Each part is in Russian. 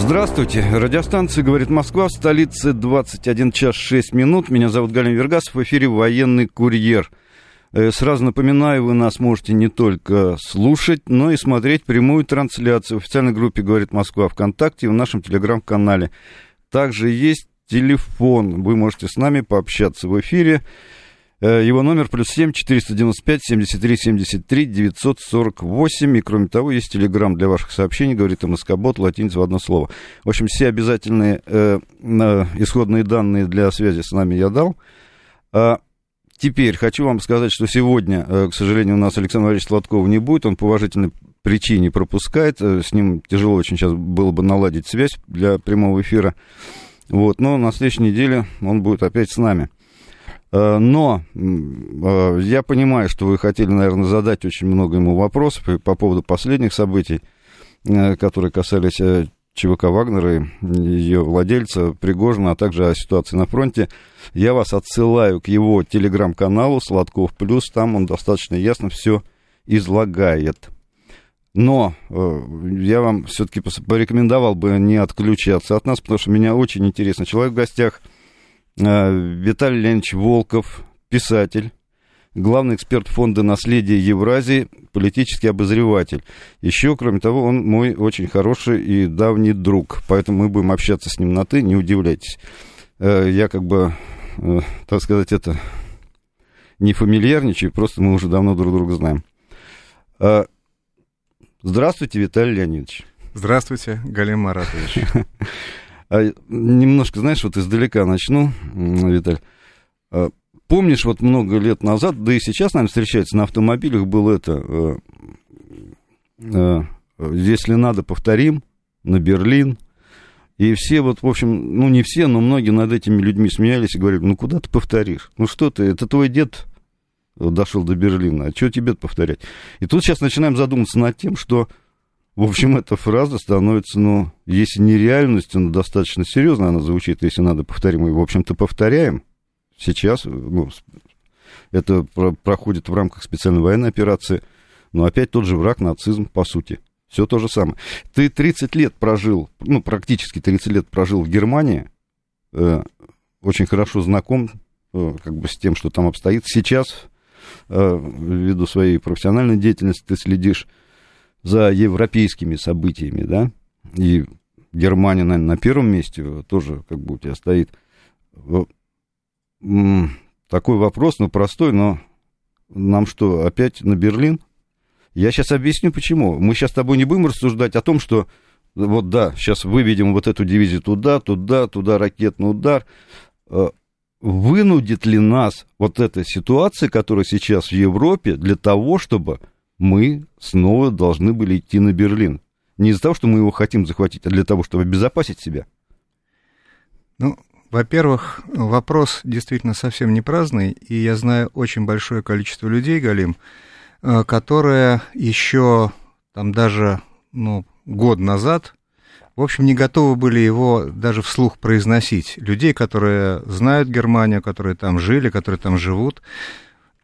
Здравствуйте. Радиостанция «Говорит Москва» в столице 21 час 6 минут. Меня зовут Галин Вергасов. В эфире «Военный курьер». Э, сразу напоминаю, вы нас можете не только слушать, но и смотреть прямую трансляцию в официальной группе «Говорит Москва» ВКонтакте и в нашем телеграм-канале. Также есть телефон. Вы можете с нами пообщаться в эфире. Э, его номер плюс 7 495 73 73 948. И кроме того, есть телеграмм для ваших сообщений, говорит МСК-бот, латиница в одно слово. В общем, все обязательные э, исходные данные для связи с нами я дал. А теперь хочу вам сказать, что сегодня, э, к сожалению, у нас Александр Валерьевич Сладков не будет. Он по уважительной причине пропускает. Э, с ним тяжело очень сейчас было бы наладить связь для прямого эфира. Вот, но на следующей неделе он будет опять с нами. Э, но э, я понимаю, что вы хотели, наверное, задать очень много ему вопросов по поводу последних событий, э, которые касались ЧВК Вагнера и ее владельца Пригожина, а также о ситуации на фронте. Я вас отсылаю к его телеграм-каналу Сладков Плюс, там он достаточно ясно все излагает. Но я вам все-таки порекомендовал бы не отключаться от нас, потому что меня очень интересно. Человек в гостях – Виталий Леонидович Волков, писатель, главный эксперт фонда наследия Евразии, политический обозреватель. Еще, кроме того, он мой очень хороший и давний друг, поэтому мы будем общаться с ним на «ты», не удивляйтесь. Э, я как бы, э, так сказать, это не фамильярничаю, просто мы уже давно друг друга знаем. Здравствуйте, Виталий Леонидович. Здравствуйте, Галим Маратович. А, немножко, знаешь, вот издалека начну, Виталь. А, помнишь, вот много лет назад, да и сейчас, наверное, встречается на автомобилях, было это, э, э, если надо, повторим, на Берлин. И все вот, в общем, ну не все, но многие над этими людьми смеялись и говорили, ну куда ты повторишь? Ну что ты, это твой дед дошел до Берлина, а что тебе повторять? И тут сейчас начинаем задуматься над тем, что в общем, эта фраза становится, ну, если не реальностью, но достаточно серьезно она звучит, если надо повторим, и, в общем-то, повторяем. Сейчас, ну, это проходит в рамках специальной военной операции, но опять тот же враг, нацизм, по сути. Все то же самое. Ты 30 лет прожил, ну, практически 30 лет прожил в Германии, э, очень хорошо знаком э, как бы с тем, что там обстоит. Сейчас, э, ввиду своей профессиональной деятельности, ты следишь за европейскими событиями, да, и Германия, наверное, на первом месте тоже как бы у тебя стоит. Такой вопрос, ну, простой, но нам что, опять на Берлин? Я сейчас объясню, почему. Мы сейчас с тобой не будем рассуждать о том, что вот да, сейчас выведем вот эту дивизию туда, туда, туда ракетный удар. Э, вынудит ли нас вот эта ситуация, которая сейчас в Европе, для того, чтобы мы снова должны были идти на Берлин. Не из-за того, что мы его хотим захватить, а для того, чтобы обезопасить себя. Ну, во-первых, вопрос действительно совсем не праздный, и я знаю очень большое количество людей, Галим, э, которые еще там даже ну, год назад, в общем, не готовы были его даже вслух произносить. Людей, которые знают Германию, которые там жили, которые там живут,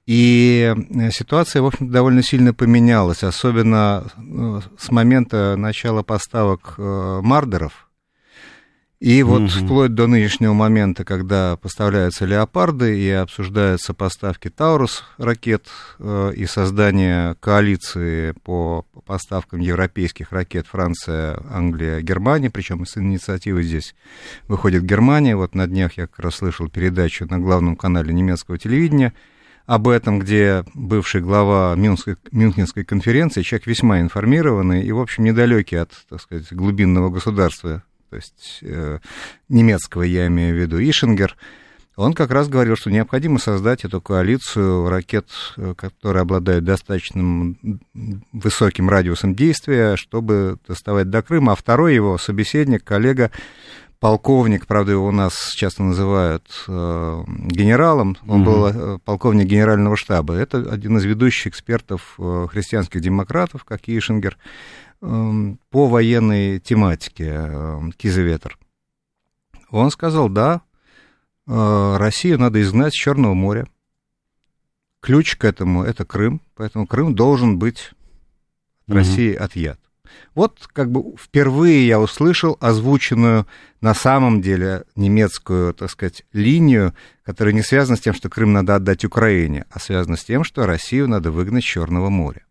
и э, ситуация, в общем довольно сильно поменялась, особенно э, с момента начала поставок э, мардеров. И вот угу. вплоть до нынешнего момента, когда поставляются леопарды и обсуждаются поставки Таурус ракет и создание коалиции по поставкам европейских ракет Франция, Англия, Германия, причем с инициативой здесь выходит Германия. Вот на днях я как раз слышал передачу на главном канале немецкого телевидения – об этом, где бывший глава Мюнхенской, Мюнхенской конференции, человек весьма информированный и, в общем, недалекий от, так сказать, глубинного государства, то есть э, немецкого, я имею в виду, Ишингер, он как раз говорил, что необходимо создать эту коалицию ракет, э, которые обладают достаточным высоким радиусом действия, чтобы доставать до Крыма. А второй его собеседник, коллега, полковник, правда, его у нас часто называют э, генералом, он угу. был э, полковник генерального штаба. Это один из ведущих экспертов э, христианских демократов, как Ишингер, э, по военной тематике э, Кизеветер. Он сказал, да, э, Россию надо изгнать с Черного моря. Ключ к этому – это Крым, поэтому Крым должен быть угу. России отъят. Вот как бы впервые я услышал озвученную на самом деле немецкую, так сказать, линию, которая не связана с тем, что Крым надо отдать Украине, а связана с тем, что Россию надо выгнать с Черного моря.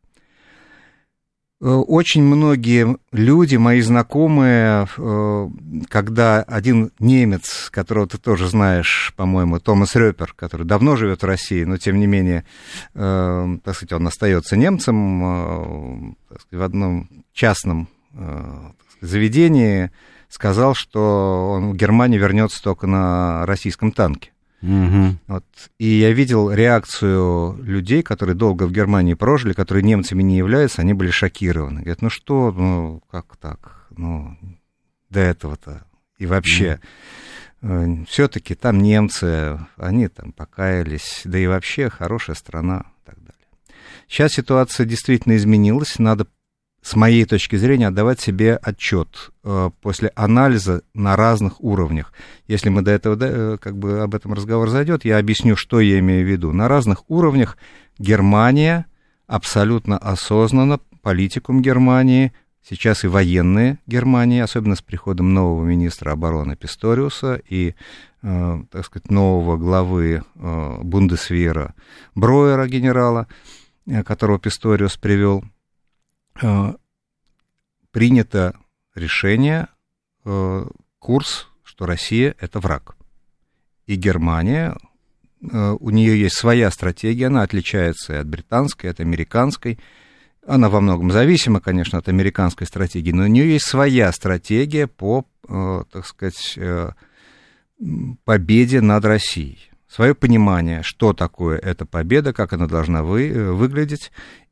Э, очень многие люди, мои знакомые, э, когда один немец, которого ты тоже знаешь, по-моему, Томас Рёпер, который давно живет в России, но тем не менее, э, так сказать, он остается немцем, сказать, в одном частном заведении, сказал, что он в Германии вернется только на российском танке. Угу. Вот. И я видел реакцию людей, которые долго в Германии прожили, которые немцами не являются, они были шокированы. Говорят, ну что, ну как так, ну до этого-то и вообще. Угу. Э, Все-таки там немцы, они там покаялись, да и вообще хорошая страна и так далее. Сейчас ситуация действительно изменилась, надо с моей точки зрения, отдавать себе отчет э, после анализа на разных уровнях. Если мы до этого, э, как бы об этом разговор зайдет, я объясню, что я имею в виду. На разных уровнях Германия абсолютно осознанно, политикум Германии, сейчас и военные Германии, особенно с приходом нового министра обороны Писториуса и, э, так сказать, нового главы Бундесвера Броера генерала, которого Писториус привел – Э, принято решение, э, курс, что Россия это враг. И Германия, э, у нее есть своя стратегия, она отличается от британской, от американской. Она во многом зависима, конечно, от американской стратегии, но у нее есть своя стратегия по, так сказать, победе над Россией. Свое понимание, что такое эта победа, как она должна вы, выглядеть.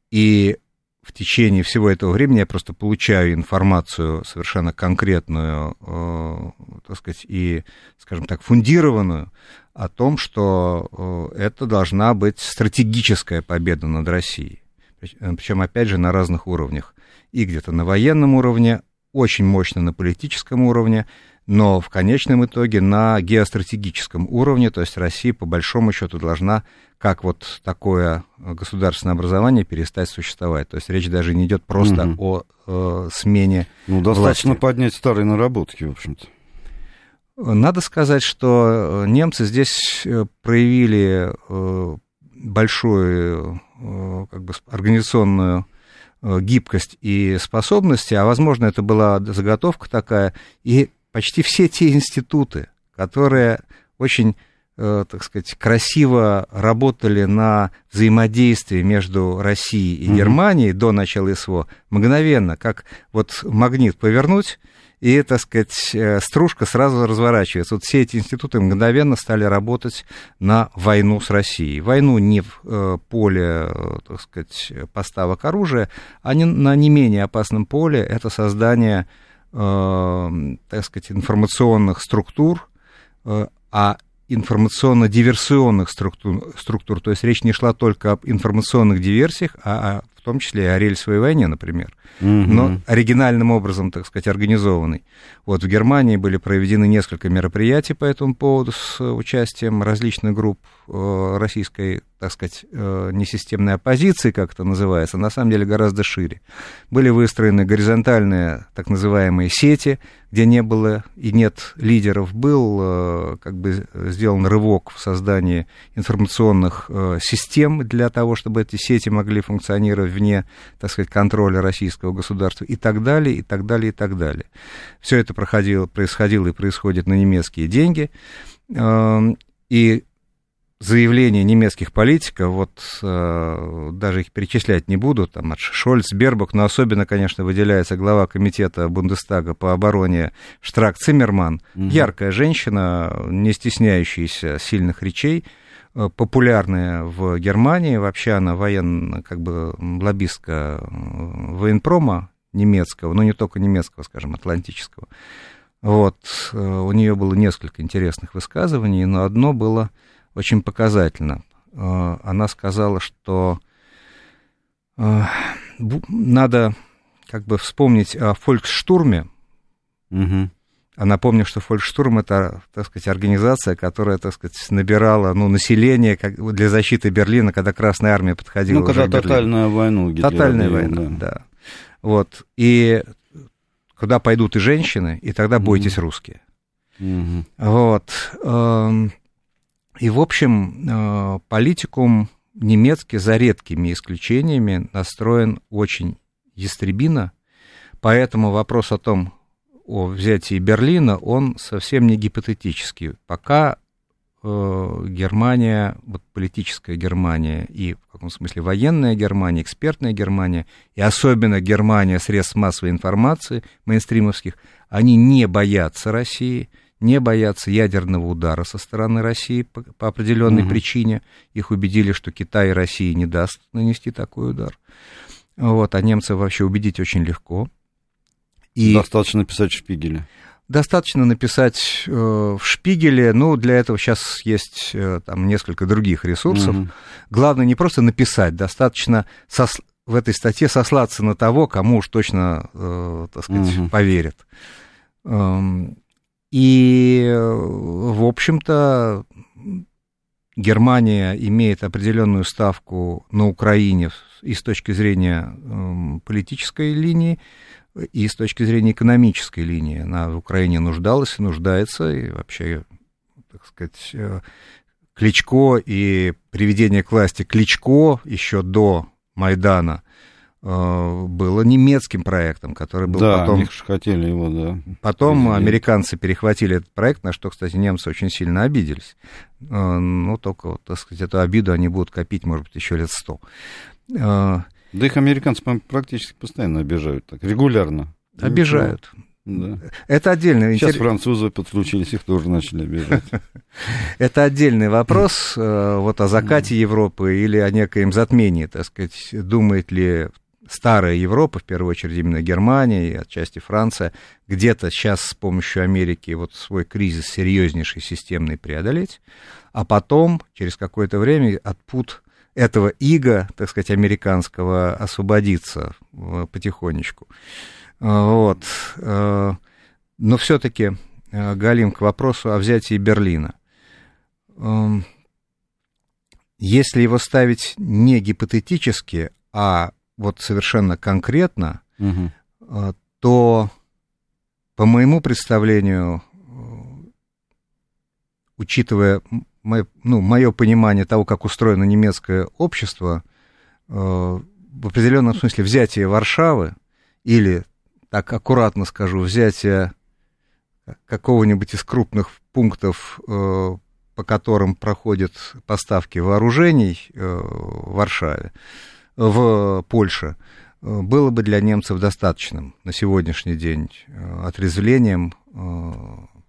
И в течение всего этого времени я просто получаю информацию совершенно конкретную, э, так сказать, и, скажем так, фундированную о том, что э, это должна быть стратегическая победа над Россией. Причем, опять же, на разных уровнях. И где-то на военном уровне, очень мощно на политическом уровне, но в конечном итоге на геостратегическом уровне, то есть Россия по большому счету должна как вот такое государственное образование перестать существовать. То есть речь даже не идет просто угу. о э, смене. Ну, достаточно власти. поднять старые наработки, в общем-то. Надо сказать, что э, немцы здесь э, проявили э, большую как бы, организационную гибкость и способности, а возможно это была заготовка такая, и почти все те институты, которые очень э, так сказать, красиво работали на взаимодействии между Россией и Германией mm-hmm. до начала СВО, мгновенно, как вот магнит повернуть, и, так сказать, э, стружка сразу разворачивается. Вот все эти институты мгновенно стали работать на войну с Россией. Войну не в э, поле, так сказать, поставок оружия, а на не менее опасном поле это создание э, так сказать, информационных структур, э, а информационно-диверсионных структур, структур, то есть речь не шла только об информационных диверсиях, а, а в том числе и о рельсовой войне, например, угу. но оригинальным образом, так сказать, организованный. Вот в Германии были проведены несколько мероприятий по этому поводу с участием различных групп э, российской так сказать, э, несистемной оппозиции, как это называется, на самом деле гораздо шире. Были выстроены горизонтальные так называемые сети, где не было и нет лидеров, был э, как бы сделан рывок в создании информационных э, систем для того, чтобы эти сети могли функционировать вне, так сказать, контроля российского государства и так далее, и так далее, и так далее. Все это проходило, происходило и происходит на немецкие деньги. Эм, и заявления немецких политиков, вот э, даже их перечислять не буду, там от Шольц, Бербок, но особенно, конечно, выделяется глава комитета Бундестага по обороне Штрак Циммерман, угу. яркая женщина, не стесняющаяся сильных речей, э, популярная в Германии, вообще она военно, как бы лоббистка э, военпрома немецкого, но не только немецкого, скажем, атлантического. Вот, э, у нее было несколько интересных высказываний, но одно было очень показательно. Э, она сказала, что э, надо как бы вспомнить о фольксштурме. Угу. А напомню, что Фолькштурм это, так сказать, организация, которая, так сказать, набирала ну, население для защиты Берлина, когда Красная Армия подходила. Ну, когда тотальная война. Тотальная война, да. да. Вот. И куда пойдут и женщины, и тогда бойтесь mm-hmm. русские. Mm-hmm. Вот. И, в общем, э, политикум немецкий, за редкими исключениями, настроен очень ястребино, поэтому вопрос о том, о взятии Берлина, он совсем не гипотетический. Пока э, Германия, вот политическая Германия и в каком смысле военная Германия, экспертная Германия, и особенно Германия средств массовой информации, мейнстримовских, они не боятся России, не боятся ядерного удара со стороны России по, по определенной угу. причине. Их убедили, что Китай и Россия не даст нанести такой удар. Вот, а немцев вообще убедить очень легко. И Достаточно написать в Шпигеле. Достаточно написать э, в Шпигеле, ну, для этого сейчас есть э, там несколько других ресурсов. Угу. Главное не просто написать, достаточно сос... в этой статье сослаться на того, кому уж точно, э, так сказать, угу. поверят. Эм, и, в общем-то, Германия имеет определенную ставку на Украине и с точки зрения э, политической линии, и с точки зрения экономической линии. Она в Украине нуждалась и нуждается, и вообще, так сказать, э, Кличко и приведение к власти Кличко еще до Майдана э, было немецким проектом, который был да, потом... они хотели его, да. Потом Президент. американцы перехватили этот проект, на что, кстати, немцы очень сильно обиделись. Э, ну, только, так сказать, эту обиду они будут копить, может быть, еще лет сто. Да их американцы практически постоянно обижают так, регулярно. Обижают. Да. Это отдельный Сейчас интерес... французы подключились, их тоже начали обижать. Это отдельный вопрос э, вот о закате Европы или о некоем затмении, так сказать. Думает ли старая Европа, в первую очередь именно Германия и отчасти Франция, где-то сейчас с помощью Америки вот свой кризис серьезнейший, системный преодолеть, а потом, через какое-то время, от пут этого ига, так сказать, американского освободиться э, потихонечку. Э, вот. Э, но все-таки, Галим, к вопросу о взятии Берлина. Эм, если его ставить не гипотетически, а вот совершенно конкретно, угу. то, по моему представлению, учитывая мое, ну, мое понимание того, как устроено немецкое общество, э, в определенном смысле взятие Варшавы или, так аккуратно скажу, взятие какого-нибудь из крупных пунктов, э, по которым проходят поставки вооружений э, в Варшаве, в Польше, э, было бы для немцев достаточным на сегодняшний день э, отрезвлением э,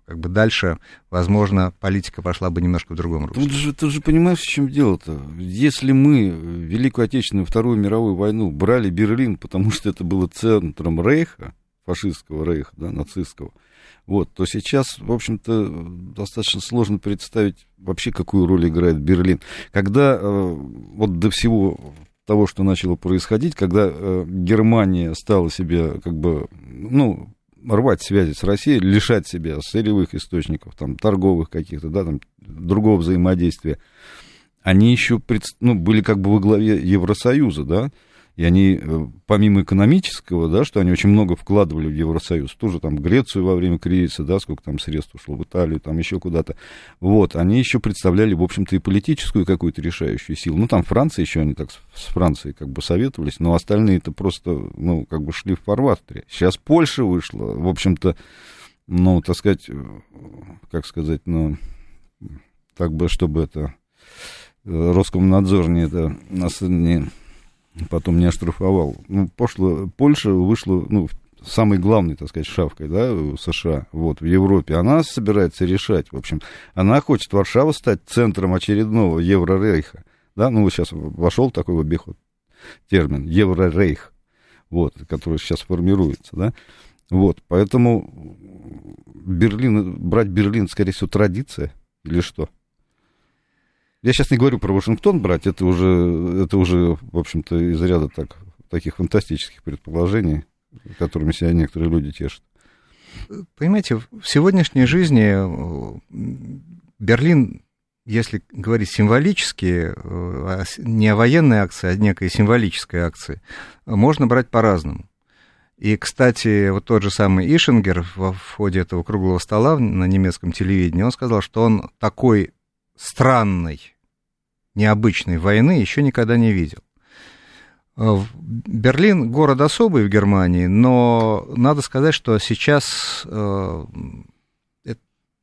как бы дальше, возможно, политика пошла бы немножко в другом русле. Тут же, ты же понимаешь, в чем дело-то? Если мы Великую Отечественную Вторую мировую войну брали Берлин, потому что это было центром Рейха, фашистского Рейха, да, нацистского, вот, то сейчас, в общем-то, достаточно сложно представить вообще, какую роль играет Берлин. Когда вот до всего того, что начало происходить, когда э, Германия стала себе как бы, ну, рвать связи с Россией, лишать себя сырьевых источников, там, торговых каких-то, да, там, другого взаимодействия, они еще ну, были как бы во главе Евросоюза, да, и они, э, помимо экономического, да, что они очень много вкладывали в Евросоюз, тоже там Грецию во время кризиса, да, сколько там средств ушло в Италию, там еще куда-то, вот, они еще представляли, в общем-то, и политическую какую-то решающую силу. Ну, там Франция еще, они так с Францией как бы советовались, но остальные-то просто, ну, как бы шли в фарватере. Сейчас Польша вышла, в общем-то, ну, так сказать, э, как сказать, ну, так бы, чтобы это э, Роскомнадзор не это нас не потом не оштрафовал. Ну, пошло, Польша вышла, ну, самой главной, так сказать, шавкой, да, США, вот, в Европе, она собирается решать, в общем, она хочет Варшава стать центром очередного Еврорейха, да, ну, сейчас вошел такой в обиход термин, Еврорейх, вот, который сейчас формируется, да, Вот, поэтому Берлин, брать Берлин, скорее всего, традиция или что? Я сейчас не говорю про Вашингтон брать, это уже, это уже в общем-то, из ряда так, таких фантастических предположений, которыми себя некоторые люди тешат. Понимаете, в сегодняшней жизни э, Берлин, если говорить символически, э, не о военной акции, а некой символической акции, можно брать по-разному. И, кстати, вот тот же самый Ишингер в ходе этого круглого стола на немецком телевидении, он сказал, что он такой странной, необычной войны еще никогда не видел. Э, Берлин город особый в Германии, но надо сказать, что сейчас э,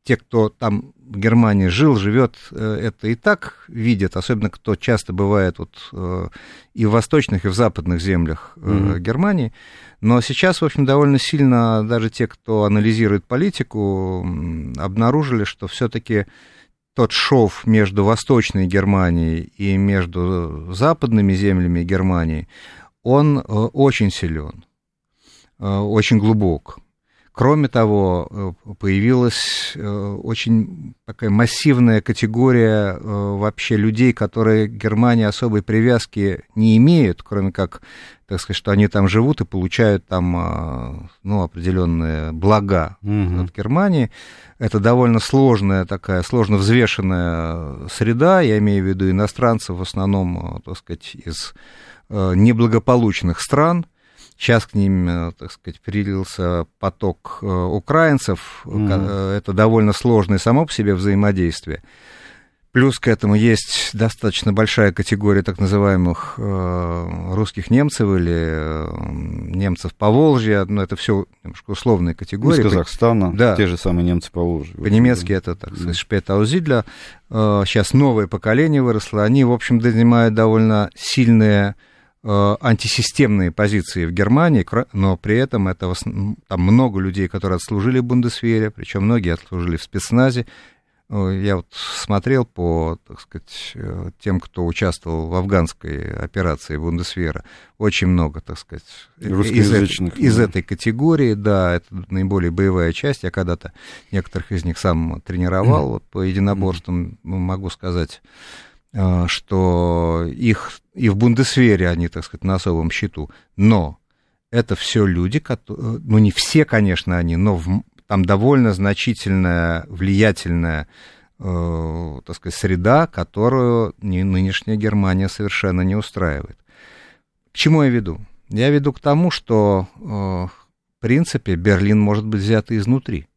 те, кто там в Германии жил, живет, э, это и так видят, особенно кто часто бывает вот э, и в восточных, и в западных землях mm-hmm. Германии. Но сейчас, в общем, довольно сильно даже те, кто анализирует политику, обнаружили, что все-таки тот шов между Восточной Германией и между западными землями Германии, он очень силен, очень глубок. Кроме того, э, появилась э, очень такая массивная категория э, вообще людей, которые к Германии особой привязки не имеют, кроме как, так сказать, что они там живут и получают там ну, определенные блага угу. от Германии. Это довольно сложная такая, сложно взвешенная среда, я имею в виду иностранцев в основном, так сказать, из неблагополучных стран, Сейчас к ним, э, так сказать, прилился поток э, украинцев. Mm-hmm. Это довольно сложное само по себе взаимодействие. Плюс к этому есть достаточно большая категория так называемых русских немцев или немцев по Волжье, но это все немножко условные категории. Из Казахстана, да. те же самые немцы по Волжье. По-немецки это, так сказать, шпетаузидля. Сейчас новое поколение выросло, они, в общем, занимают довольно сильные Э, антисистемные позиции в Германии, но при этом это там много людей, которые отслужили в Бундесвере, причем многие отслужили в спецназе. Э, я вот смотрел по, так сказать, э, тем, кто участвовал в афганской операции Бундесвера, очень много, так сказать, из, из да. этой категории, да, это наиболее боевая часть. Я когда-то некоторых из них сам тренировал mm-hmm. вот, по единоборствам, могу сказать Э, что их и в Бундесвере они, так сказать, на особом счету, но это все люди, которые, ну не все, конечно, они, но в, там довольно значительная, влиятельная, э, так сказать, среда, которую нынешняя Германия совершенно не устраивает. К чему я веду? Я веду к тому, что, э, в принципе, Берлин может быть взят изнутри.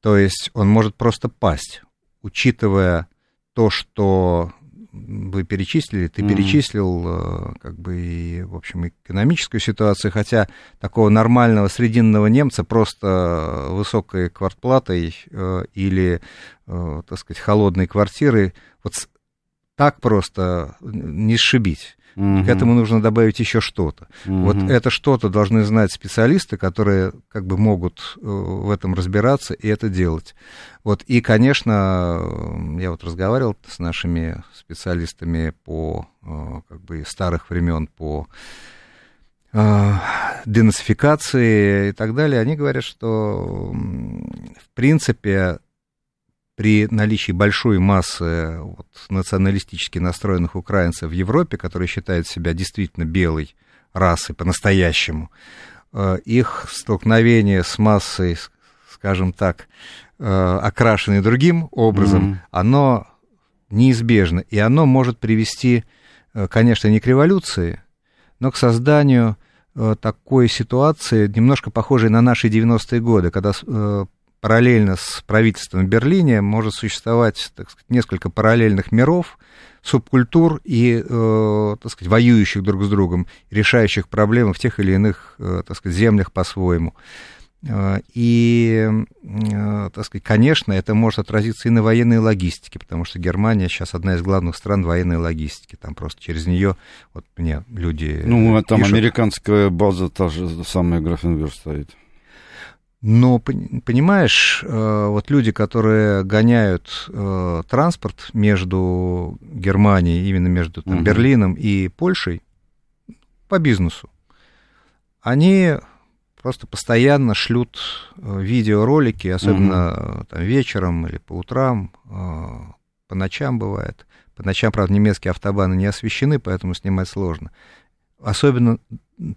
То есть он может просто пасть, учитывая то, что вы перечислили, ты mm-hmm. перечислил, э, как бы, и, в общем, экономическую ситуацию, хотя такого нормального срединного немца просто высокой квартплатой э, или, э, так сказать, холодной квартиры вот так просто не сшибить. Угу. К этому нужно добавить еще что-то. Угу. Вот это что-то должны знать специалисты, которые как бы могут э, в этом разбираться и это делать. Вот, и, конечно, я вот разговаривал с нашими специалистами по э, как бы старых времен по э, денацификации и так далее, они говорят, что в принципе при наличии большой массы вот, националистически настроенных украинцев в Европе, которые считают себя действительно белой расой по-настоящему, э, их столкновение с массой, скажем так, э, окрашенной другим образом, mm-hmm. оно неизбежно, и оно может привести, э, конечно, не к революции, но к созданию такой ситуации, немножко похожей на наши 90-е годы, когда параллельно с правительством в Берлине может существовать, так сказать, несколько параллельных миров, субкультур и, э, так сказать, воюющих друг с другом, решающих проблемы в тех или иных, э, так сказать, землях по-своему. Э, и, э, так сказать, конечно, это может отразиться и на военной логистике, потому что Германия сейчас одна из главных стран военной логистики. Там просто через нее, вот мне люди... Ну, там пишут, американская база, та же самая Графенберг стоит. Но, понимаешь, э, вот люди, которые гоняют э, транспорт между Германией, именно между там, угу. Берлином и Польшей по бизнесу, они просто постоянно шлют э, видеоролики, особенно угу. там, вечером или по утрам, по ночам бывает. По ночам, правда, немецкие автобаны не освещены, поэтому снимать сложно. Особенно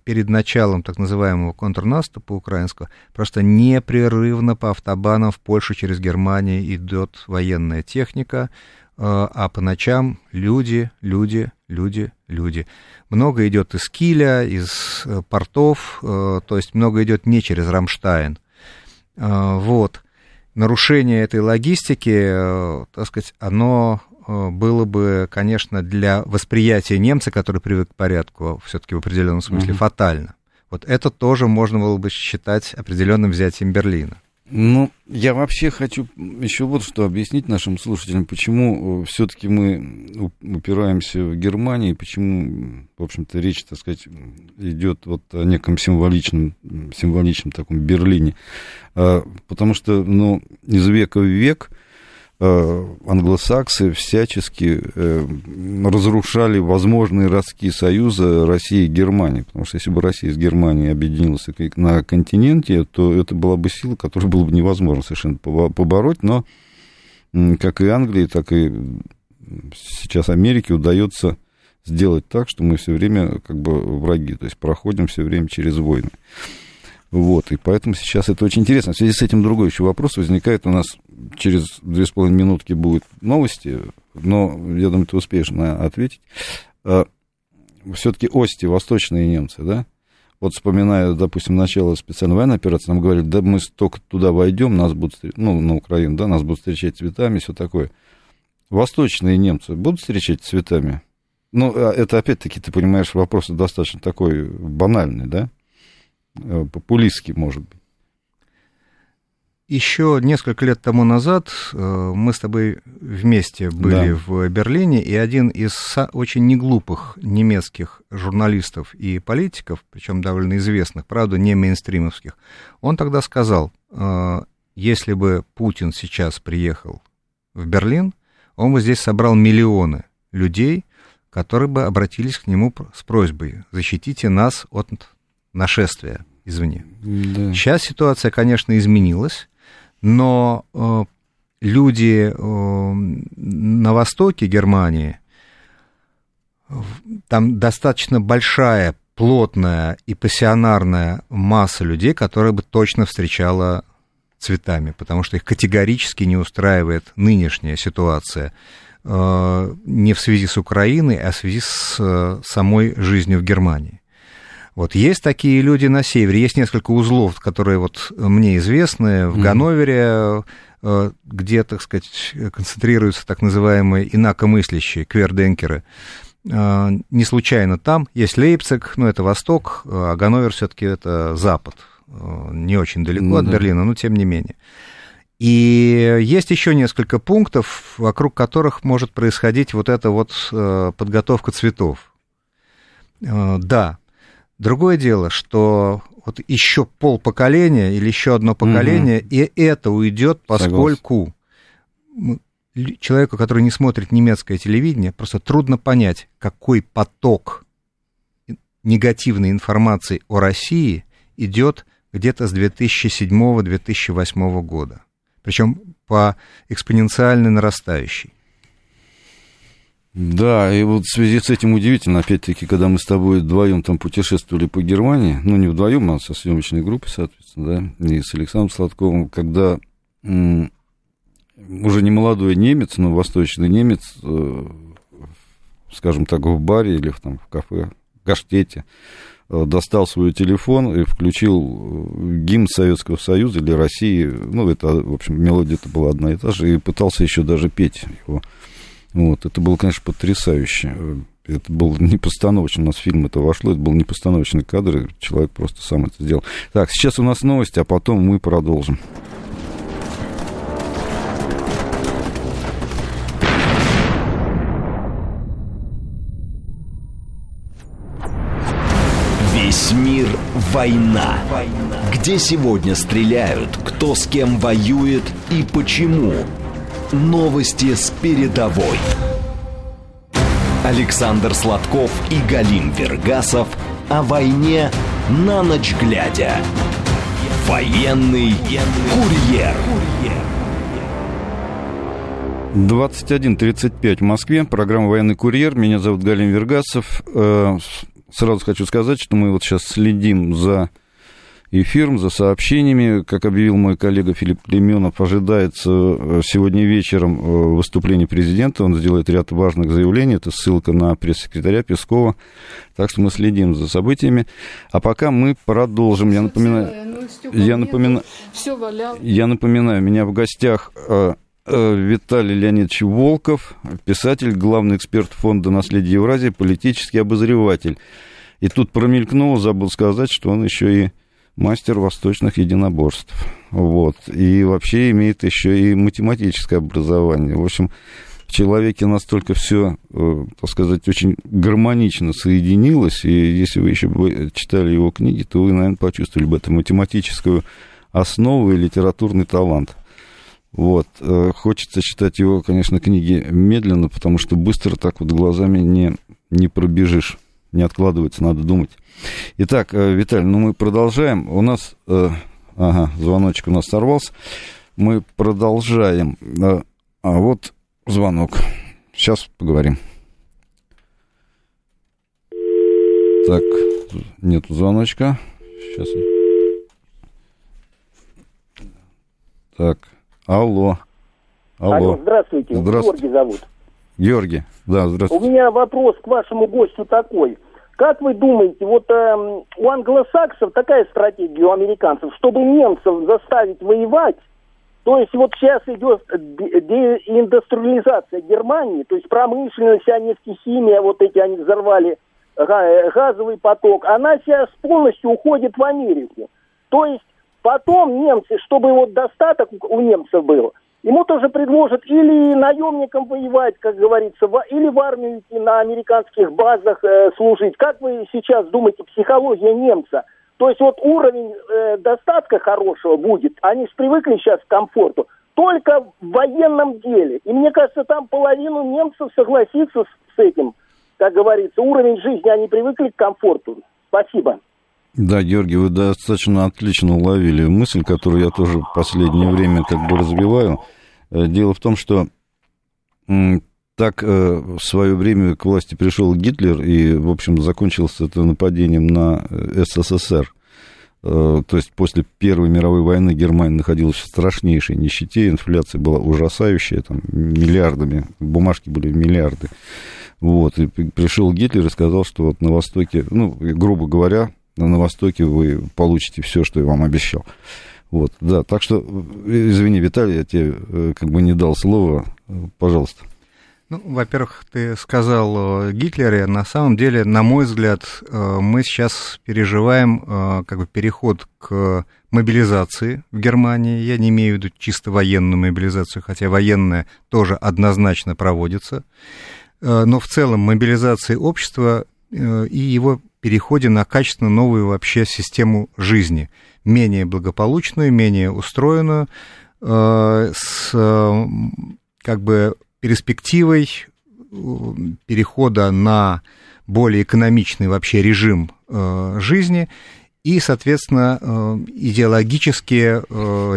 перед началом так называемого контрнаступа украинского, просто непрерывно по автобанам в Польшу через Германию идет военная техника, а по ночам люди, люди, люди, люди. Много идет из Киля, из э, портов, э, то есть много идет не через Рамштайн. Э, вот. Нарушение этой логистики, так сказать, оно было бы, конечно, для восприятия немца, который привык к порядку, все-таки в определенном смысле mm-hmm. фатально. Вот это тоже можно было бы считать определенным взятием Берлина. Ну, я вообще хочу еще вот что объяснить нашим слушателям, почему э, все-таки мы упираемся в Германию, почему, в общем-то, речь, так сказать, идет вот о неком символичном, символичном таком Берлине. А, потому что, ну, из века в век Э, англосаксы всячески э, разрушали возможные родские союзы России и Германии, потому что если бы Россия с Германией объединилась на континенте, то это была бы сила, которую было бы невозможно совершенно побороть, но как и Англии, так и сейчас Америке удается сделать так, что мы все время как бы враги, то есть проходим все время через войны. Вот, и поэтому сейчас это очень интересно. В связи с этим другой еще вопрос возникает у нас через две с половиной минутки будут новости, но я думаю, ты успеешь ответить. А, Все-таки ости, восточные немцы, да? Вот вспоминая, допустим, начало специальной военной операции, нам говорили, да мы только туда войдем, нас будут, ну, на Украину, да, нас будут встречать цветами, все такое. Восточные немцы будут встречать цветами? Ну, а это опять-таки, ты понимаешь, вопрос достаточно такой банальный, да? Э, популистский, может быть. Еще несколько лет тому назад э, мы с тобой вместе были да. в Берлине, и один из очень неглупых немецких журналистов и политиков, причем довольно известных, правда, не мейнстримовских, он тогда сказал, э, если бы Путин сейчас приехал в Берлин, он бы здесь собрал миллионы людей, которые бы обратились к нему с просьбой «защитите нас от нашествия извне». Да. Сейчас ситуация, конечно, изменилась, но э, люди э, на востоке Германии, там достаточно большая, плотная и пассионарная масса людей, которая бы точно встречала цветами, потому что их категорически не устраивает нынешняя ситуация э, не в связи с Украиной, а в связи с э, самой жизнью в Германии. Вот есть такие люди на севере, есть несколько узлов, которые вот мне известны, в mm-hmm. Ганновере, э, где, так сказать, концентрируются так называемые инакомыслящие, кверденкеры. Э, не случайно там есть Лейпциг, ну, это восток, а Ганновер все таки это запад, э, не очень далеко mm-hmm. от Берлина, но тем не менее. И есть еще несколько пунктов, вокруг которых может происходить вот эта вот подготовка цветов. Да, Другое дело, что вот еще пол поколения или еще одно поколение, угу. и это уйдет, поскольку Согласен. человеку, который не смотрит немецкое телевидение, просто трудно понять, какой поток негативной информации о России идет где-то с 2007-2008 года. Причем по экспоненциально нарастающей. Да, и вот в связи с этим удивительно, опять-таки, когда мы с тобой вдвоем там путешествовали по Германии, ну, не вдвоем, а со съемочной группой, соответственно, да, и с Александром Сладковым, когда м- уже не молодой немец, но восточный немец, э, скажем так, в баре или в, там, в кафе, в Гаштете, э, достал свой телефон и включил э, гимн Советского Союза или России, ну, это, в общем, мелодия-то была одна и та же, и пытался еще даже петь его вот, это было, конечно, потрясающе. Это был непостановочный, у нас фильм это вошло, это был непостановочный кадр, и человек просто сам это сделал. Так, сейчас у нас новости, а потом мы продолжим. Весь мир война. Где сегодня стреляют, кто с кем воюет и почему – Новости с передовой. Александр Сладков и Галим Вергасов о войне на ночь глядя. Военный курьер. 21.35 в Москве. Программа «Военный курьер». Меня зовут Галин Вергасов. Э, сразу хочу сказать, что мы вот сейчас следим за эфиром, за сообщениями. Как объявил мой коллега Филипп Клеменов, ожидается э, сегодня вечером э, выступление президента. Он сделает ряд важных заявлений. Это ссылка на пресс-секретаря Пескова. Так что мы следим за событиями. А пока мы продолжим. Я напоминаю, я напоминаю, я напоминаю, меня в гостях э, Виталий Леонидович Волков, писатель, главный эксперт фонда «Наследие Евразии», политический обозреватель. И тут промелькнуло, забыл сказать, что он еще и мастер восточных единоборств. Вот. И вообще имеет еще и математическое образование. В общем, в человеке настолько все, э, так сказать, очень гармонично соединилось, и если вы еще бы читали его книги, то вы, наверное, почувствовали бы эту математическую основу и литературный талант. Вот. Э, хочется читать его, конечно, книги медленно, потому что быстро так вот глазами не, не пробежишь не откладывается, надо думать. Итак, э, Виталий, ну мы продолжаем. У нас, э, ага, звоночек у нас сорвался. Мы продолжаем. Э, а вот звонок. Сейчас поговорим. Так, нет звоночка. Сейчас. Так, алло. Алло. Алло, здравствуйте. Здравствуйте. Георгий зовут. Георгий, да, здравствуйте. У меня вопрос к вашему гостю такой. Как вы думаете, вот э, у англосаксов такая стратегия, у американцев, чтобы немцев заставить воевать, то есть вот сейчас идет деиндустриализация Германии, то есть промышленность, а нефтехимия, вот эти они взорвали газовый поток, она сейчас полностью уходит в Америку. То есть потом немцы, чтобы вот достаток у немцев был, Ему тоже предложат или наемникам воевать, как говорится, или в армию идти на американских базах э, служить. Как вы сейчас думаете, психология немца? То есть вот уровень э, достатка хорошего будет, они же привыкли сейчас к комфорту, только в военном деле. И мне кажется, там половину немцев согласится с, с этим, как говорится, уровень жизни, они привыкли к комфорту. Спасибо. Да, Георгий, вы достаточно отлично уловили мысль, которую я тоже в последнее время как бы развиваю. Э, дело в том, что так э, в свое время к власти пришел Гитлер, и, в общем, закончилось это нападением на э, СССР. То есть после Первой мировой войны Германия находилась в страшнейшей нищете, инфляция была ужасающая, там миллиардами, бумажки были миллиарды. Вот, и пришел Гитлер и сказал, что вот на Востоке, ну, грубо говоря, на Востоке вы получите все, что я вам обещал. Вот, да, так что, извини, Виталий, я тебе э, как бы не дал слова, пожалуйста. Ну, во-первых, ты сказал о Гитлере. На самом деле, на мой взгляд, э, мы сейчас переживаем э, как бы переход к мобилизации в Германии. Я не имею в виду чисто военную мобилизацию, хотя военная тоже однозначно проводится. Но в целом мобилизация общества и его переходе на качественно новую вообще систему жизни, менее благополучную, менее устроенную, э, с как бы перспективой э, перехода на более экономичный вообще режим э, жизни и, соответственно, идеологически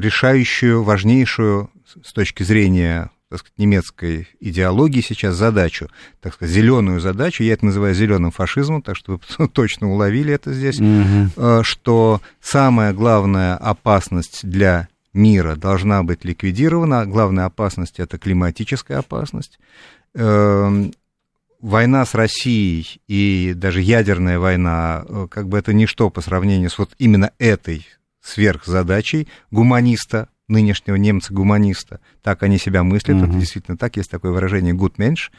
решающую, важнейшую с точки зрения так сказать, немецкой идеологии сейчас задачу, так сказать, зеленую задачу, я это называю зеленым фашизмом, так что вы точно уловили это здесь, угу. что самая главная опасность для мира должна быть ликвидирована, главная опасность это климатическая опасность. Эм, война с Россией и даже ядерная война, э, как бы это ничто по сравнению с вот именно этой сверхзадачей гуманиста, нынешнего немца-гуманиста. Так они себя мыслят, угу. это действительно так, есть такое выражение «good mensch».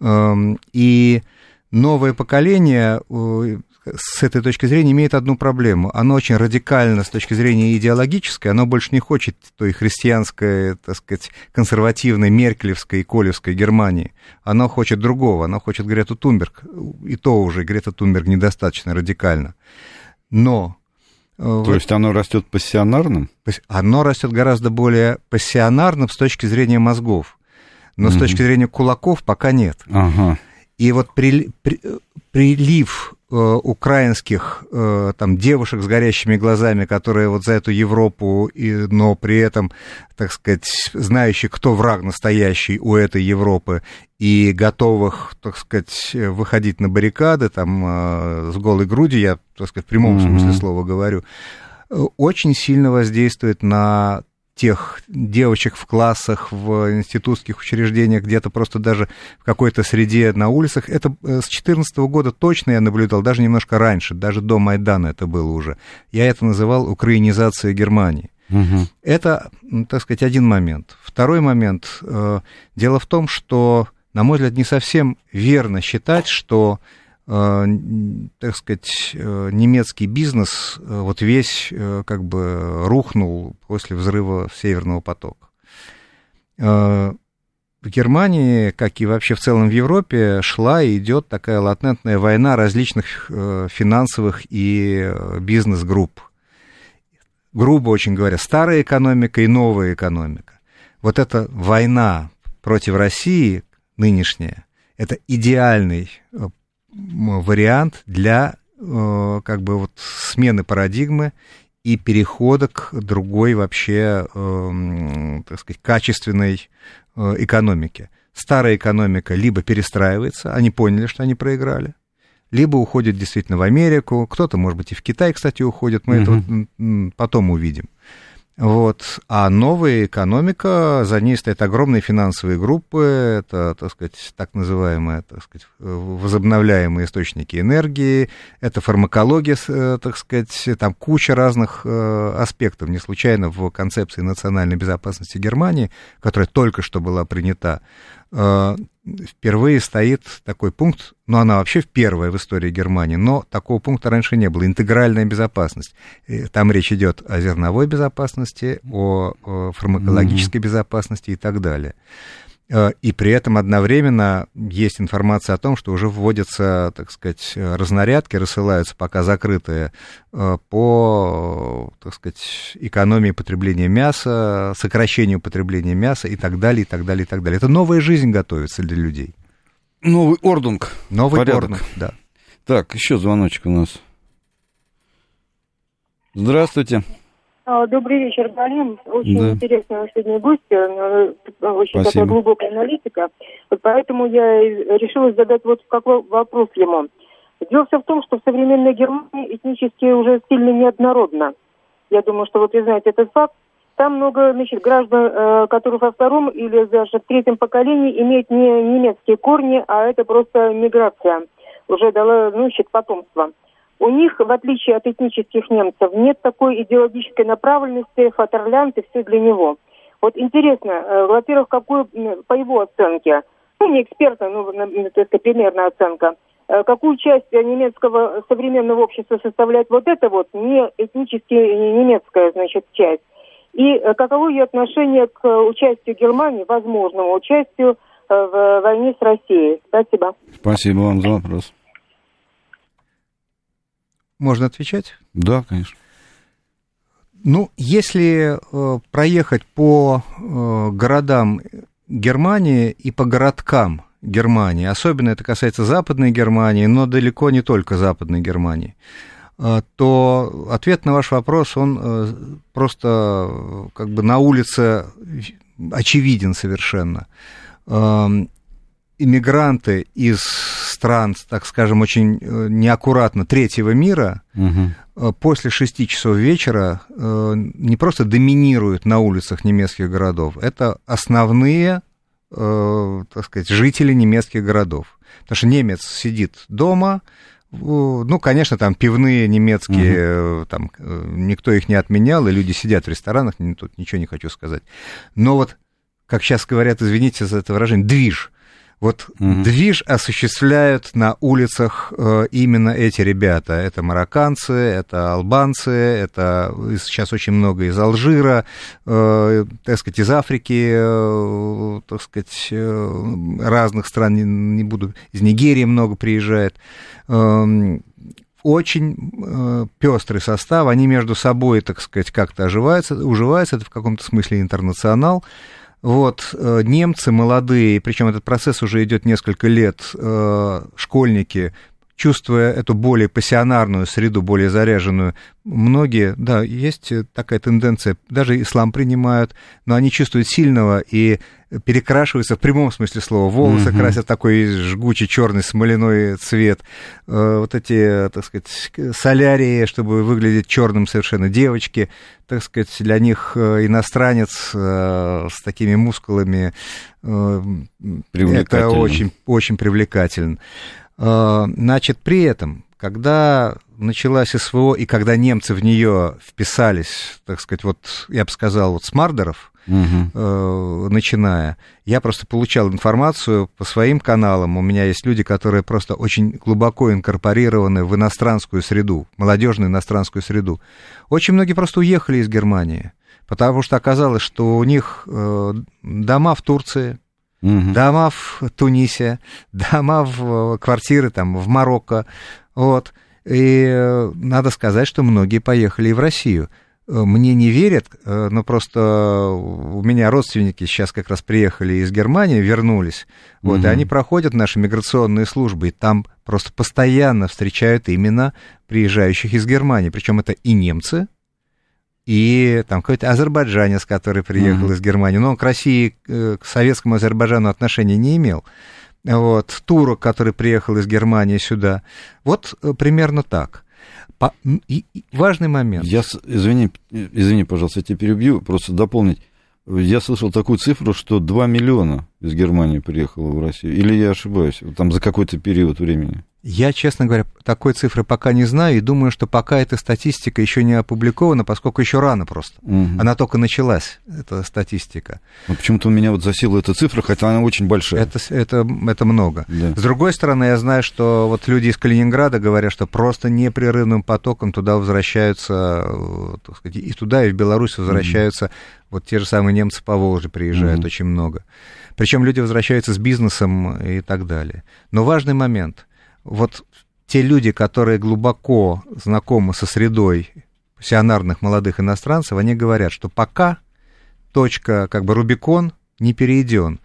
Эм, и новое поколение э, с этой точки зрения имеет одну проблему. Оно очень радикально с точки зрения идеологической, оно больше не хочет той христианской, так сказать, консервативной, меркелевской и колевской Германии. Оно хочет другого, оно хочет Грету Тунберг. И то уже Грета Тунберг недостаточно радикально. Но То есть оно растет пассионарным? Оно растет гораздо более пассионарным с точки зрения мозгов. Но угу. с точки зрения кулаков пока нет. Ага. И вот при, при, прилив украинских э, там девушек с горящими глазами, которые вот за эту Европу, и, но при этом, так сказать, знающих, кто враг настоящий у этой Европы, и готовых, так сказать, выходить на баррикады там э, с голой грудью, я, так сказать, в прямом mm-hmm. смысле слова говорю, э, очень сильно воздействует на тех девочек в классах, в институтских учреждениях, где-то просто даже в какой-то среде на улицах. Это э, с 2014 года точно я наблюдал, даже немножко раньше, даже до Майдана это было уже. Я это называл украинизацией Германии. Угу. Это, так сказать, один момент. Второй момент. Э, дело в том, что, на мой взгляд, не совсем верно считать, что так сказать, э, немецкий бизнес э, вот весь как бы рухнул после взрыва Северного потока. В Германии, как и вообще в целом в Европе, шла и идет такая латентная война различных финансовых и бизнес-групп. Грубо очень говоря, старая экономика и новая экономика. Вот эта война против России нынешняя, это идеальный вариант для э, как бы вот смены парадигмы и перехода к другой вообще, э, так сказать, качественной э, экономике. Старая экономика либо перестраивается, они поняли, что они проиграли, либо уходит действительно в Америку, кто-то, может быть, и в Китай, кстати, уходит, мы mm-hmm. это потом увидим. Вот. А новая экономика, за ней стоят огромные финансовые группы, это, так сказать, так называемые, так сказать, возобновляемые источники энергии, это фармакология, э, так сказать, там куча разных э, аспектов. Не случайно в концепции национальной безопасности Германии, которая только что была принята, впервые стоит такой пункт, ну, она вообще первая в истории Германии, но такого пункта раньше не было, интегральная безопасность. Там речь идет о зерновой безопасности, о, о фармакологической mm-hmm. безопасности и так далее. Э, и при этом одновременно есть информация о том, что уже вводятся, так сказать, разнарядки, рассылаются пока закрытые э, по, так сказать, экономии потребления мяса, сокращению потребления мяса и так далее, и так далее, и так далее. Это новая жизнь готовится для людей. Новый ордунг. Новый Порядок. ордунг, да. Так, еще звоночек у нас. Здравствуйте. А, добрый вечер, Галин. Очень да. интересная сегодня гостья, э, очень Спасибо. такая глубокая аналитика. Вот поэтому я решила задать вот какой вопрос ему. Дело все в том, что в современной Германии этнически уже сильно неоднородно. Я думаю, что вот вы знаете этот факт. Там много значит, граждан, э, которые во втором или даже в третьем поколении имеют не немецкие корни, а это просто миграция. Уже дала, ну, значит, потомство. У них, в отличие от этнических немцев, нет такой идеологической направленности, фатерлянт и все для него. Вот интересно, э, во-первых, какую, по его оценке, ну, не эксперта, ну, это примерная оценка, э, какую часть немецкого современного общества составляет вот эта вот не этнически немецкая, значит, часть, и э, каково ее отношение к участию Германии, возможному участию в войне с Россией. Спасибо. Спасибо вам за вопрос. Можно отвечать? Да, конечно. Ну, если э, проехать по э, городам Германии и по городкам Германии, особенно это касается Западной Германии, но далеко не только Западной Германии, э, то ответ на ваш вопрос, он э, просто э, как бы на улице очевиден совершенно. Эм, иммигранты из стран, так скажем, очень э, неаккуратно третьего мира угу. после шести часов вечера э, не просто доминируют на улицах немецких городов, это основные, так сказать, жители немецких городов. Потому что немец сидит дома, ну, конечно, там пивные немецкие, угу. там никто их не отменял, и люди сидят в ресторанах, тут ничего не хочу сказать. Но вот, как сейчас говорят, извините за это выражение, движ – вот угу. движ осуществляют на улицах э, именно эти ребята. Это марокканцы, это албанцы, это сейчас очень много из Алжира, э, так сказать, из Африки, э, так сказать, э, разных стран, не, буду, из Нигерии много приезжает. Э, очень э, пестрый состав, они между собой, так сказать, как-то оживаются, уживаются, это в каком-то смысле интернационал. Вот, э, немцы молодые, причем этот процесс уже идет несколько лет, э, школьники, чувствуя эту более пассионарную среду, более заряженную, многие, да, есть такая тенденция, даже ислам принимают, но они чувствуют сильного и перекрашиваются в прямом смысле слова. Волосы mm-hmm. красят такой жгучий черный смоляной цвет. Э, вот эти, так сказать, солярии, чтобы выглядеть черным совершенно. Девочки, так сказать, для них э, иностранец э, с такими мускулами это очень, очень привлекательно. Значит, при этом, когда началась СВО, и когда немцы в нее вписались, так сказать, вот, я бы сказал, вот с Мардеров, угу. э, начиная. Я просто получал информацию по своим каналам. У меня есть люди, которые просто очень глубоко инкорпорированы в иностранскую среду, молодежную иностранскую среду. Очень многие просто уехали из Германии, потому что оказалось, что у них э, дома в Турции, угу. дома в Тунисе, дома в квартиры там в Марокко, вот. И э, надо сказать, что многие поехали и в Россию. Э, мне не верят, э, но просто у меня родственники сейчас как раз приехали из Германии, вернулись, вот, угу. и они проходят наши миграционные службы, и там просто постоянно встречают именно приезжающих из Германии, причем это и немцы, и там какой-то азербайджанец, который приехал угу. из Германии, но он к России, э, к советскому Азербайджану отношения не имел. Вот, турок, который приехал из Германии сюда. Вот примерно так. По... И, и важный момент. Я, извини, извини, пожалуйста, я тебя перебью, просто дополнить. Я слышал такую цифру, что 2 миллиона из Германии приехало в Россию. Или я ошибаюсь, там за какой-то период времени? Я, честно говоря, такой цифры пока не знаю и думаю, что пока эта статистика еще не опубликована, поскольку еще рано просто. Угу. Она только началась, эта статистика. Но почему-то у меня вот засела эта цифра, хотя она очень большая. Это, это, это много. Да. С другой стороны, я знаю, что вот люди из Калининграда говорят, что просто непрерывным потоком туда возвращаются, э, так сказать, и туда, и в Беларусь возвращаются, угу. вот те же самые немцы по Волжье приезжают угу. очень много. Причем люди возвращаются с бизнесом и так далее. Но важный момент – вот те люди, которые глубоко знакомы со средой пассионарных молодых иностранцев, они говорят, что пока точка, как бы Рубикон не перейден,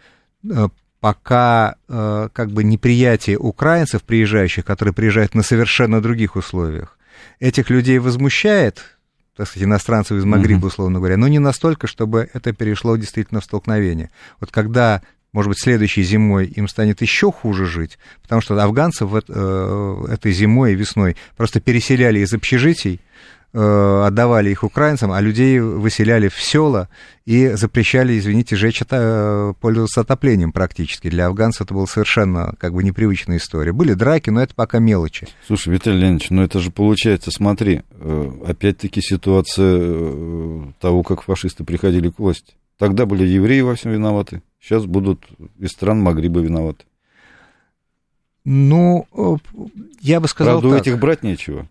э, пока э, как бы неприятие украинцев, приезжающих, которые приезжают на совершенно других условиях, этих людей возмущает, так сказать, иностранцев из Магриба, условно говоря, но не настолько, чтобы это перешло действительно в столкновение. Вот когда может быть, следующей зимой им станет еще хуже жить, потому что афганцев э, этой зимой и весной просто переселяли из общежитий, э, отдавали их украинцам, а людей выселяли в села и запрещали, извините, жечь это, э, пользоваться отоплением практически. Для афганцев это была совершенно как бы непривычная история. Были драки, но это пока мелочи. Слушай, Виталий Леонидович, ну это же получается, смотри, опять-таки ситуация того, как фашисты приходили к власти. Тогда были евреи во всем виноваты, сейчас будут из стран Магриба виноваты. Ну, э, я бы сказал Правда, так. у этих брать нечего.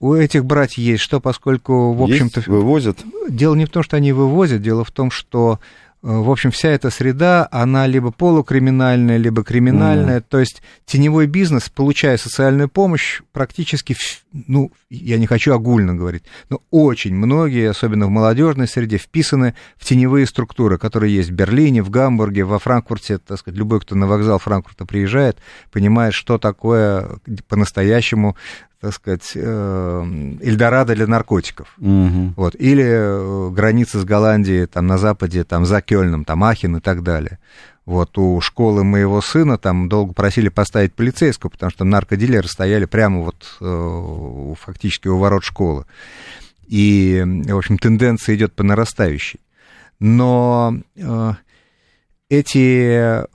У этих брать есть что, поскольку, в общем-то... вывозят? Дело не в том, что они вывозят, дело в том, что в общем, вся эта среда, она либо полукриминальная, либо криминальная. Mm. То есть теневой бизнес, получая социальную помощь, практически, ну, я не хочу огульно говорить, но очень многие, особенно в молодежной среде, вписаны в теневые структуры, которые есть в Берлине, в Гамбурге, во Франкфурте. Так сказать, любой, кто на вокзал Франкфурта приезжает, понимает, что такое по-настоящему так сказать, э, Эльдорадо для наркотиков. Угу. Вот. Или э, граница с Голландией, там, на западе, там, за Кёльном, там, Ахен и так далее. Вот у школы моего сына там долго просили поставить полицейского, потому что наркодилеры стояли прямо вот э, фактически у ворот школы. И, в общем, тенденция идет по нарастающей. Но э, эти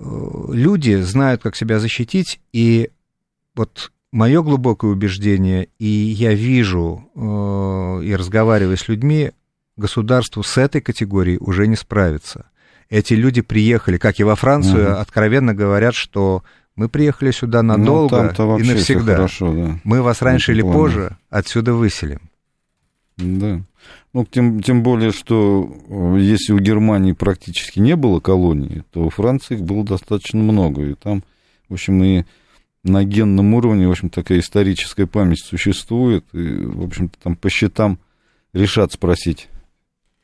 люди знают, как себя защитить, и вот мое глубокое убеждение, и я вижу э, и разговариваю с людьми, государству с этой категорией уже не справится. Эти люди приехали, как и во Францию, угу. откровенно говорят, что мы приехали сюда ну, надолго ну, и навсегда. Хорошо, да. Мы вас раньше или позже отсюда выселим. Да. Ну, тем, тем более, что э, если у Германии практически не было колоний, то у Франции их было достаточно много. И там, в общем, и на генном уровне, в общем, такая историческая память существует. И, в общем-то, там по счетам решат спросить.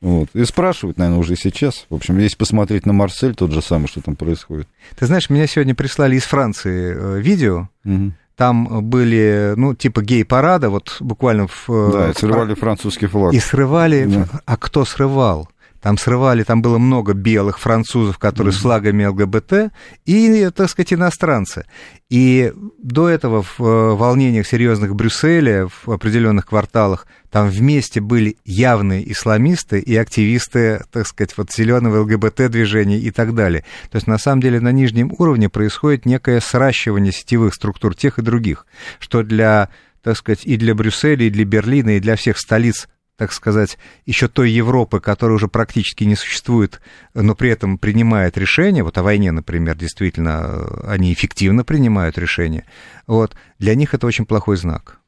Вот. И спрашивают, наверное, уже сейчас. В общем, если посмотреть на Марсель, тот же самый, что там происходит. Ты знаешь, меня сегодня прислали из Франции э, видео. Угу. там были, ну, типа гей-парада, вот буквально в... Да, и срывали французский флаг. И срывали... Да. А кто срывал? Там срывали, там было много белых французов, которые mm-hmm. с флагами ЛГБТ, и, так сказать, иностранцы. И до этого в э, волнениях серьезных Брюсселя, в определенных кварталах, там вместе были явные исламисты и активисты, так сказать, вот зеленого ЛГБТ-движения и так далее. То есть, на самом деле, на нижнем уровне происходит некое сращивание сетевых структур тех и других, что для так сказать, и для Брюсселя, и для Берлина, и для всех столиц так сказать, еще той Европы, которая уже практически не существует, но при этом принимает решения, вот о войне, например, действительно, они эффективно принимают решения, вот, для них это очень плохой знак.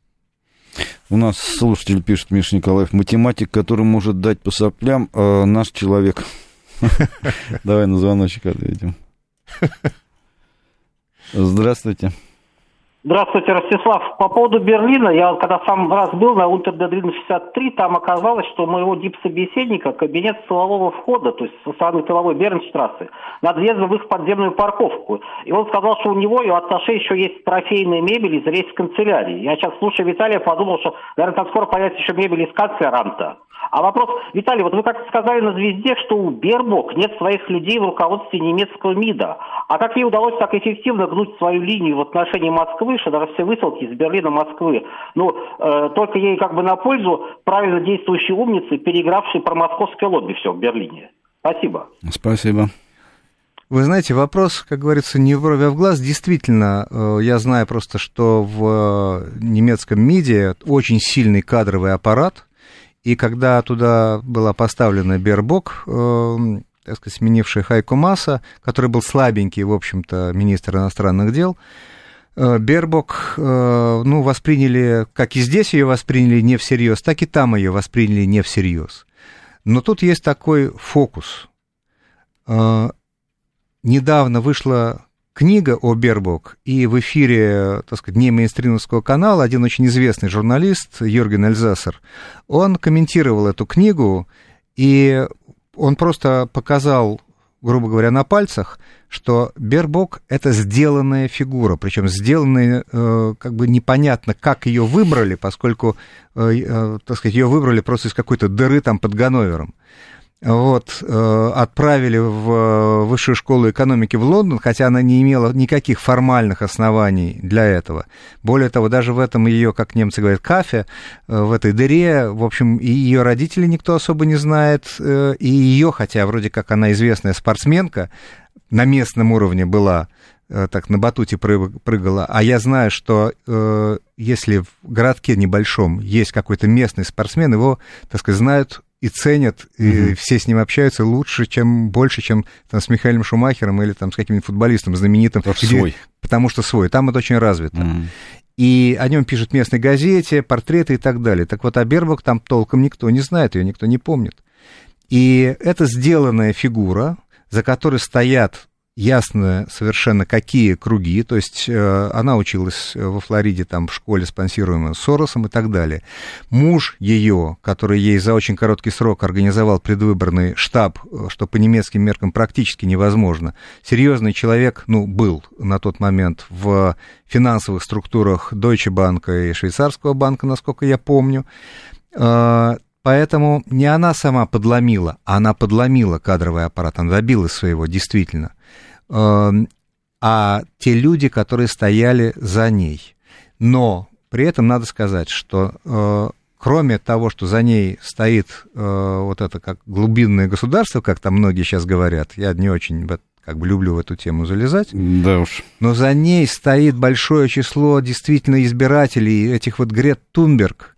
У нас слушатель пишет, Миша Николаев, математик, который может дать по соплям, а наш человек. Давай на звоночек ответим. Здравствуйте. Здравствуйте, Ростислав. По поводу Берлина, я когда сам раз был на Унтердедрин 63, там оказалось, что у моего дип-собеседника кабинет силового входа, то есть со стороны тыловой Бернштрассы, над въездом в их подземную парковку. И он сказал, что у него и у Атташе еще есть трофейная мебель из рейс-канцелярии. Я сейчас, слушая Виталия, подумал, что, наверное, там скоро появится еще мебель из канцлеранта. А вопрос, Виталий, вот вы как сказали на «Звезде», что у Бербок нет своих людей в руководстве немецкого МИДа. А как ей удалось так эффективно гнуть свою линию в отношении Москвы, что даже все высылки из Берлина Москвы, ну, э, только ей как бы на пользу правильно действующей умницы, переигравшей про московское лобби все в Берлине. Спасибо. Спасибо. Вы знаете, вопрос, как говорится, не в брови, а в глаз. Действительно, э, я знаю просто, что в немецком МИДе очень сильный кадровый аппарат, и когда туда была поставлена Бербок, э, так сказать, сменившая Хайко Маса, который был слабенький, в общем-то, министр иностранных дел, э, Бербок, э, ну, восприняли, как и здесь ее восприняли не всерьез, так и там ее восприняли не всерьез. Но тут есть такой фокус. Э, недавно вышла книга о Бербок, и в эфире, так сказать, не мейнстримовского канала один очень известный журналист, Йорген Эльзасер, он комментировал эту книгу, и он просто показал, грубо говоря, на пальцах, что Бербок — это сделанная фигура, причем сделанная, э, как бы непонятно, как ее выбрали, поскольку, э, э, так сказать, ее выбрали просто из какой-то дыры там под Ганновером вот, э, отправили в э, высшую школу экономики в Лондон, хотя она не имела никаких формальных оснований для этого. Более того, даже в этом ее, как немцы говорят, кафе, э, в этой дыре, в общем, и ее родители никто особо не знает, и ее, хотя вроде как она известная спортсменка, на местном уровне была, так на батуте прыгала, а я знаю, что э, если в городке небольшом есть какой-то местный спортсмен, его, так сказать, знают и ценят, и угу. все с ним общаются лучше, чем больше, чем там, с Михаилом Шумахером или там, с каким-нибудь футболистом знаменитым. Потому что свой. Потому что свой. Там это очень развито. Угу. И о нем пишут в местной газете, портреты и так далее. Так вот, о Бербок там толком никто не знает, ее никто не помнит. И это сделанная фигура, за которой стоят ясно совершенно, какие круги, то есть э, она училась во Флориде там в школе, спонсируемой Соросом и так далее. Муж ее, который ей за очень короткий срок организовал предвыборный штаб, э, что по немецким меркам практически невозможно, серьезный человек, ну, был на тот момент в финансовых структурах Deutsche Bank и Швейцарского банка, насколько я помню, э, Поэтому не она сама подломила, а она подломила кадровый аппарат, она добилась своего, действительно. Эм, а те люди, которые стояли за ней. Но при этом надо сказать, что э, кроме того, что за ней стоит э, вот это как глубинное государство, как там многие сейчас говорят, я не очень как бы люблю в эту тему залезать. Да уж. Но за ней стоит большое число действительно избирателей, этих вот Грет Тунберг,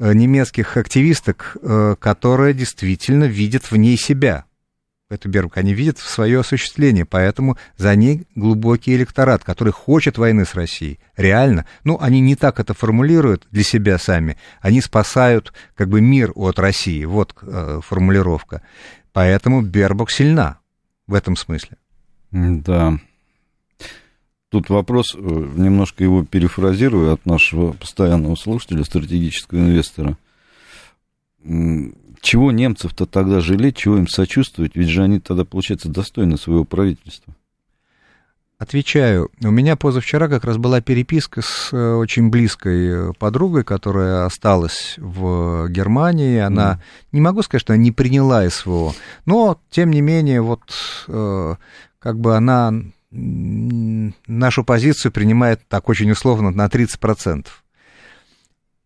немецких активисток, которые действительно видят в ней себя эту Бербак, они видят в свое осуществление, поэтому за ней глубокий электорат, который хочет войны с Россией. Реально. Ну, они не так это формулируют для себя сами. Они спасают как бы мир от России. Вот э, формулировка. Поэтому Бербок сильна в этом смысле. Да. Тут вопрос, э, немножко его перефразирую от нашего постоянного слушателя, стратегического инвестора чего немцев-то тогда жалеть, чего им сочувствовать, ведь же они тогда, получается, достойны своего правительства. Отвечаю. У меня позавчера как раз была переписка с э, очень близкой подругой, которая осталась в Германии. Она, mm. не могу сказать, что она не приняла СВО, но, тем не менее, вот как бы она нашу позицию принимает так очень условно на 30%.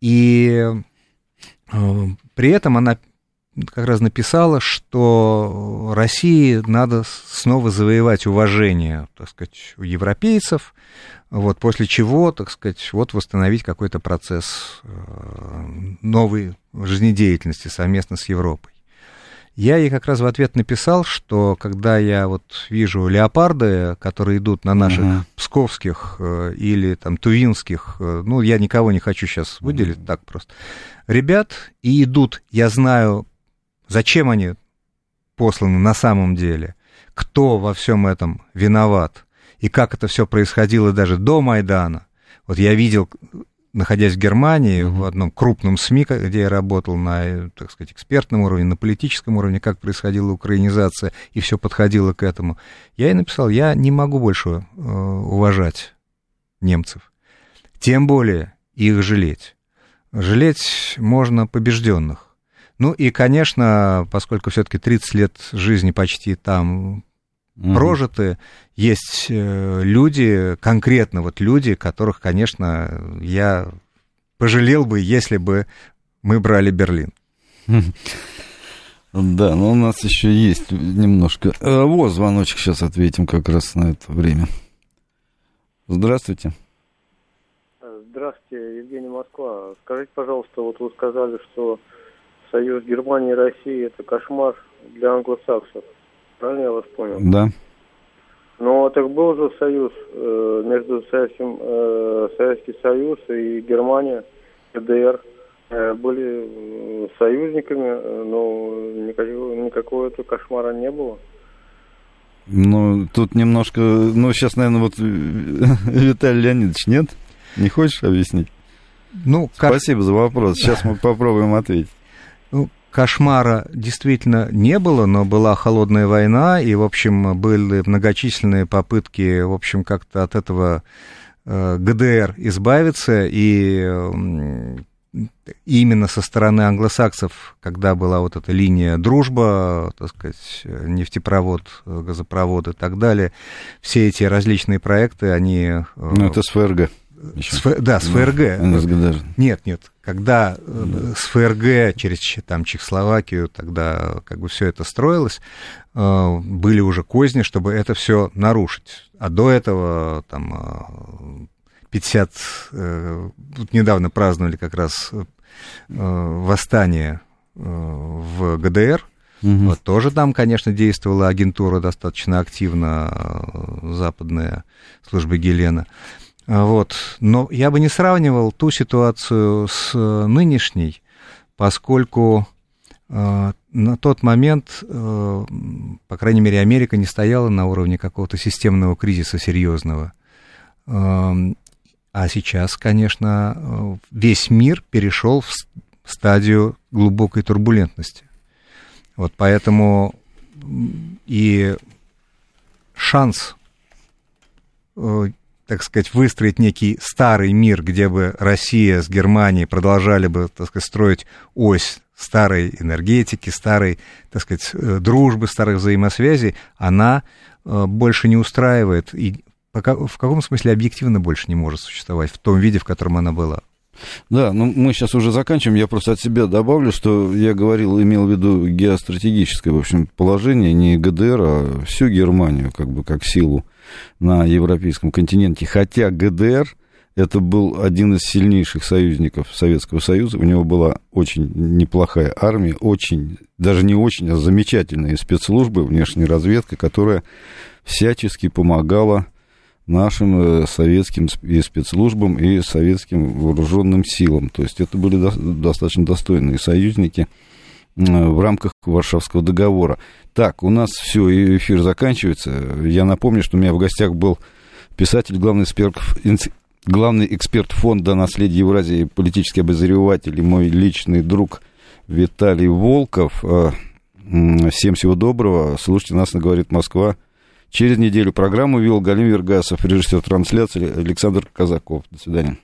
И при этом она как раз написала, что России надо снова завоевать уважение, так сказать, у европейцев, вот, после чего, так сказать, вот восстановить какой-то процесс э, новой жизнедеятельности совместно с Европой. Я ей как раз в ответ написал, что когда я вот вижу леопарды, которые идут на наших uh-huh. псковских э, или там тувинских, э, ну, я никого не хочу сейчас выделить, uh-huh. так просто, ребят, и идут, я знаю Зачем они посланы на самом деле? Кто во всем этом виноват? И как это все происходило даже до Майдана? Вот я видел, находясь в Германии, в одном крупном СМИ, где я работал на, так сказать, экспертном уровне, на политическом уровне, как происходила украинизация, и все подходило к этому. Я и написал, я не могу больше э, уважать немцев. Тем более их жалеть. Жалеть можно побежденных. Ну и, конечно, поскольку все-таки 30 лет жизни почти там угу. прожиты, есть э, люди, конкретно вот люди, которых, конечно, я пожалел бы, если бы мы брали Берлин. Да, но у нас еще есть немножко. Э, вот звоночек, сейчас ответим как раз на это время. Здравствуйте. Здравствуйте, Евгений Москва. Скажите, пожалуйста, вот вы сказали, что союз Германии и России это кошмар для англосаксов. Правильно я вас понял? Да. Но так был же союз э, между Советским, э, Советский Союз и Германия, ГДР. Э, были э, союзниками, э, но никакого, никакого этого кошмара не было. Ну, тут немножко... Ну, сейчас, наверное, вот Виталий Леонидович, нет? Не хочешь объяснить? Ну, Спасибо за вопрос. Сейчас мы попробуем ответить. Кошмара действительно не было, но была холодная война, и, в общем, были многочисленные попытки, в общем, как-то от этого э, ГДР избавиться, и именно со стороны англосаксов, когда была вот эта линия дружба, так сказать, нефтепровод, газопровод и так далее, все эти различные проекты, они... Э, ну, это с С, да, с ФРГ. Ну, Нет, нет, когда э, с ФРГ через там, Чехословакию тогда как бы все это строилось, э, были уже козни, чтобы это все нарушить. А до этого там 50... Э, тут недавно праздновали как раз восстание в ГДР, Угу. Вот, тоже там, конечно, действовала агентура достаточно активно, западная служба Гелена. А, вот. Но я бы не сравнивал ту ситуацию с э, нынешней, поскольку э, на тот момент, э, по крайней мере, Америка не стояла на уровне какого-то системного кризиса серьезного. Эм, а сейчас, конечно, весь мир перешел в стадию глубокой турбулентности. Вот поэтому и шанс так сказать, выстроить некий старый мир, где бы Россия с Германией продолжали бы, так сказать, строить ось старой энергетики, старой, так сказать, э, дружбы, старых взаимосвязей, она э, больше не устраивает и в каком смысле объективно больше не может существовать в том виде, в котором она была. Да, ну мы сейчас уже заканчиваем. Я просто от себя добавлю, что я говорил, имел в виду геостратегическое, в общем, положение не ГДР, а всю Германию, как бы как силу на европейском континенте. Хотя ГДР это был один из сильнейших союзников Советского Союза. У него была очень неплохая армия, очень, даже не очень, а замечательные спецслужбы, внешняя разведка, которая всячески помогала нашим э, советским и спецслужбам, и советским вооруженным силам. То есть это были достаточно достойные союзники в рамках Варшавского договора. Так, у нас все, эфир заканчивается. Я напомню, что у меня в гостях был писатель, главный эксперт, главный эксперт фонда «Наследие Евразии», политический обозреватель и мой личный друг Виталий Волков. Э, всем всего доброго. Слушайте нас на «Говорит Москва» через неделю. Программу вел Галим Вергасов, режиссер трансляции Александр Казаков. До свидания.